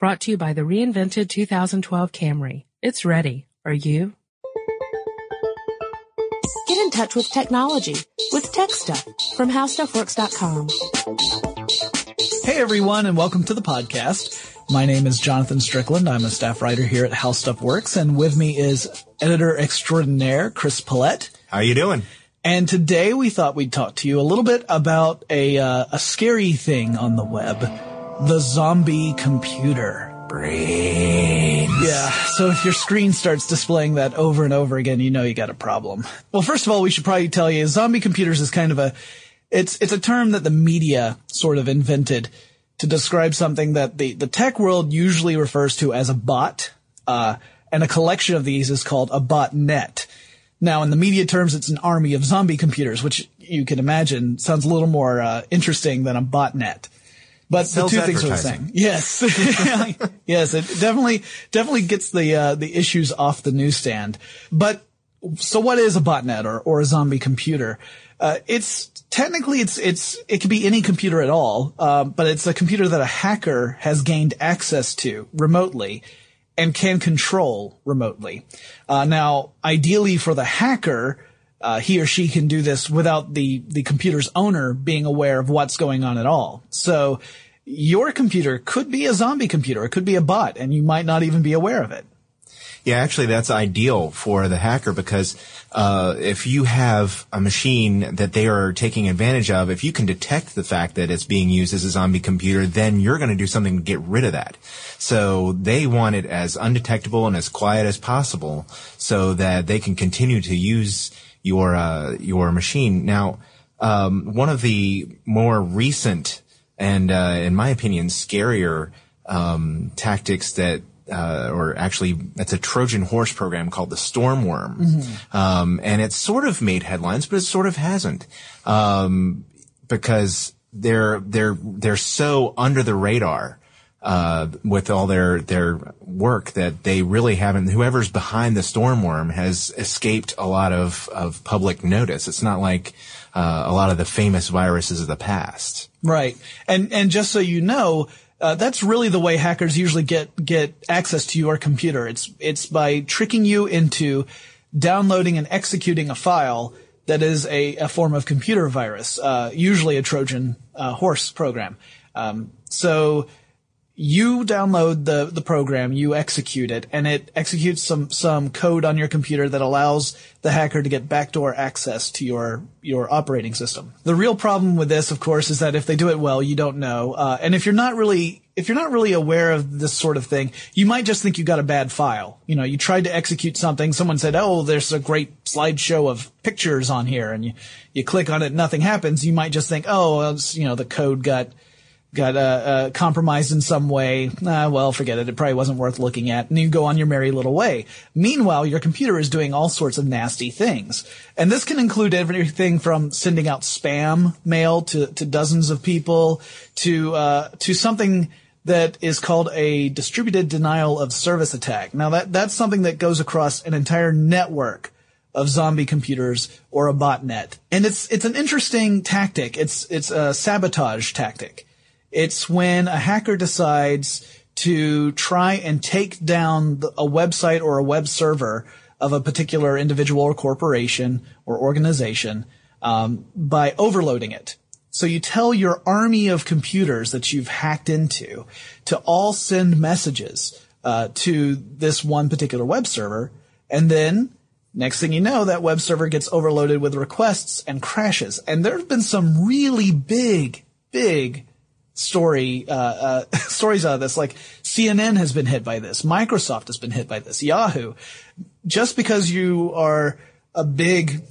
Brought to you by the reinvented 2012 Camry. It's ready. Are you? Get in touch with technology with Tech Stuff from HowStuffWorks.com. Hey everyone, and welcome to the podcast. My name is Jonathan Strickland. I'm a staff writer here at How Stuff Works, and with me is editor extraordinaire Chris Pollette. How are you doing? And today we thought we'd talk to you a little bit about a uh, a scary thing on the web, the zombie computer. Brains. Yeah. So if your screen starts displaying that over and over again, you know you got a problem. Well, first of all, we should probably tell you zombie computers is kind of a it's it's a term that the media sort of invented to describe something that the the tech world usually refers to as a bot. Uh, and a collection of these is called a botnet. Now, in the media terms, it's an army of zombie computers, which you can imagine sounds a little more uh, interesting than a botnet. But the two things are the same. Yes. yes, it definitely, definitely gets the, uh, the issues off the newsstand. But, so what is a botnet or, or a zombie computer? Uh, it's, technically it's, it's, it could be any computer at all, uh, but it's a computer that a hacker has gained access to remotely and can control remotely. Uh, now, ideally for the hacker, uh, he or she can do this without the, the computer's owner being aware of what's going on at all. So your computer could be a zombie computer. It could be a bot and you might not even be aware of it. Yeah, actually, that's ideal for the hacker because uh, if you have a machine that they are taking advantage of, if you can detect the fact that it's being used as a zombie computer, then you're going to do something to get rid of that. So they want it as undetectable and as quiet as possible, so that they can continue to use your uh, your machine. Now, um, one of the more recent and, uh, in my opinion, scarier um, tactics that uh, or actually it's a Trojan horse program called the Stormworm. Mm-hmm. Um, and it's sort of made headlines, but it sort of hasn't. Um, because they're, they're, they're so under the radar. Uh, with all their their work that they really haven't. Whoever's behind the stormworm has escaped a lot of of public notice. It's not like uh, a lot of the famous viruses of the past. Right, and and just so you know, uh, that's really the way hackers usually get get access to your computer. It's it's by tricking you into downloading and executing a file that is a, a form of computer virus, uh, usually a Trojan uh, horse program. Um, so you download the the program, you execute it, and it executes some some code on your computer that allows the hacker to get backdoor access to your your operating system. The real problem with this, of course, is that if they do it well, you don't know, uh, and if you're not really if you're not really aware of this sort of thing, you might just think you got a bad file. You know, you tried to execute something, someone said, "Oh, there's a great slideshow of pictures on here," and you you click on it, nothing happens. You might just think, "Oh, you know, the code got." Got uh, uh, compromised in some way. Ah, well, forget it. It probably wasn't worth looking at. And you go on your merry little way. Meanwhile, your computer is doing all sorts of nasty things. And this can include everything from sending out spam mail to, to dozens of people to, uh, to something that is called a distributed denial of service attack. Now that, that's something that goes across an entire network of zombie computers or a botnet. And it's, it's an interesting tactic. It's, it's a sabotage tactic it's when a hacker decides to try and take down a website or a web server of a particular individual or corporation or organization um, by overloading it. So you tell your army of computers that you've hacked into to all send messages uh, to this one particular web server, and then next thing you know, that web server gets overloaded with requests and crashes. And there have been some really big, big story uh, uh, stories out of this. Like CNN has been hit by this, Microsoft has been hit by this, Yahoo. Just because you are a big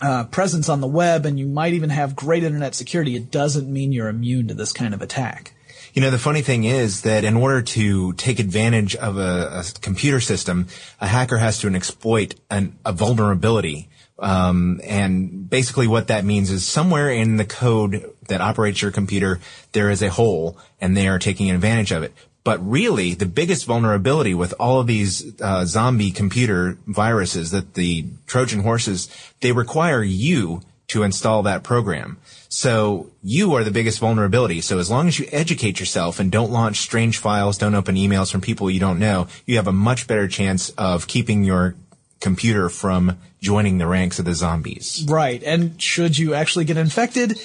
uh, presence on the web and you might even have great internet security, it doesn't mean you're immune to this kind of attack. You know, the funny thing is that in order to take advantage of a, a computer system, a hacker has to exploit an, a vulnerability um, and basically what that means is somewhere in the code that operates your computer, there is a hole and they are taking advantage of it. But really, the biggest vulnerability with all of these uh, zombie computer viruses that the Trojan horses, they require you to install that program. So you are the biggest vulnerability. So as long as you educate yourself and don't launch strange files, don't open emails from people you don't know, you have a much better chance of keeping your computer from joining the ranks of the zombies. Right. And should you actually get infected,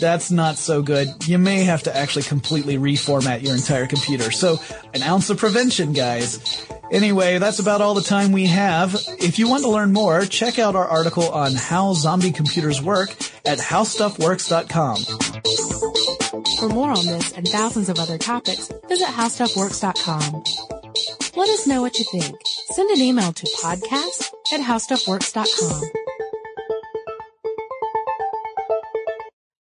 that's not so good. You may have to actually completely reformat your entire computer. So an ounce of prevention, guys. Anyway, that's about all the time we have. If you want to learn more, check out our article on how zombie computers work at howstuffworks.com. For more on this and thousands of other topics, visit howstuffworks.com. Let us know what you think. Send an email to podcast at howstuffworks.com.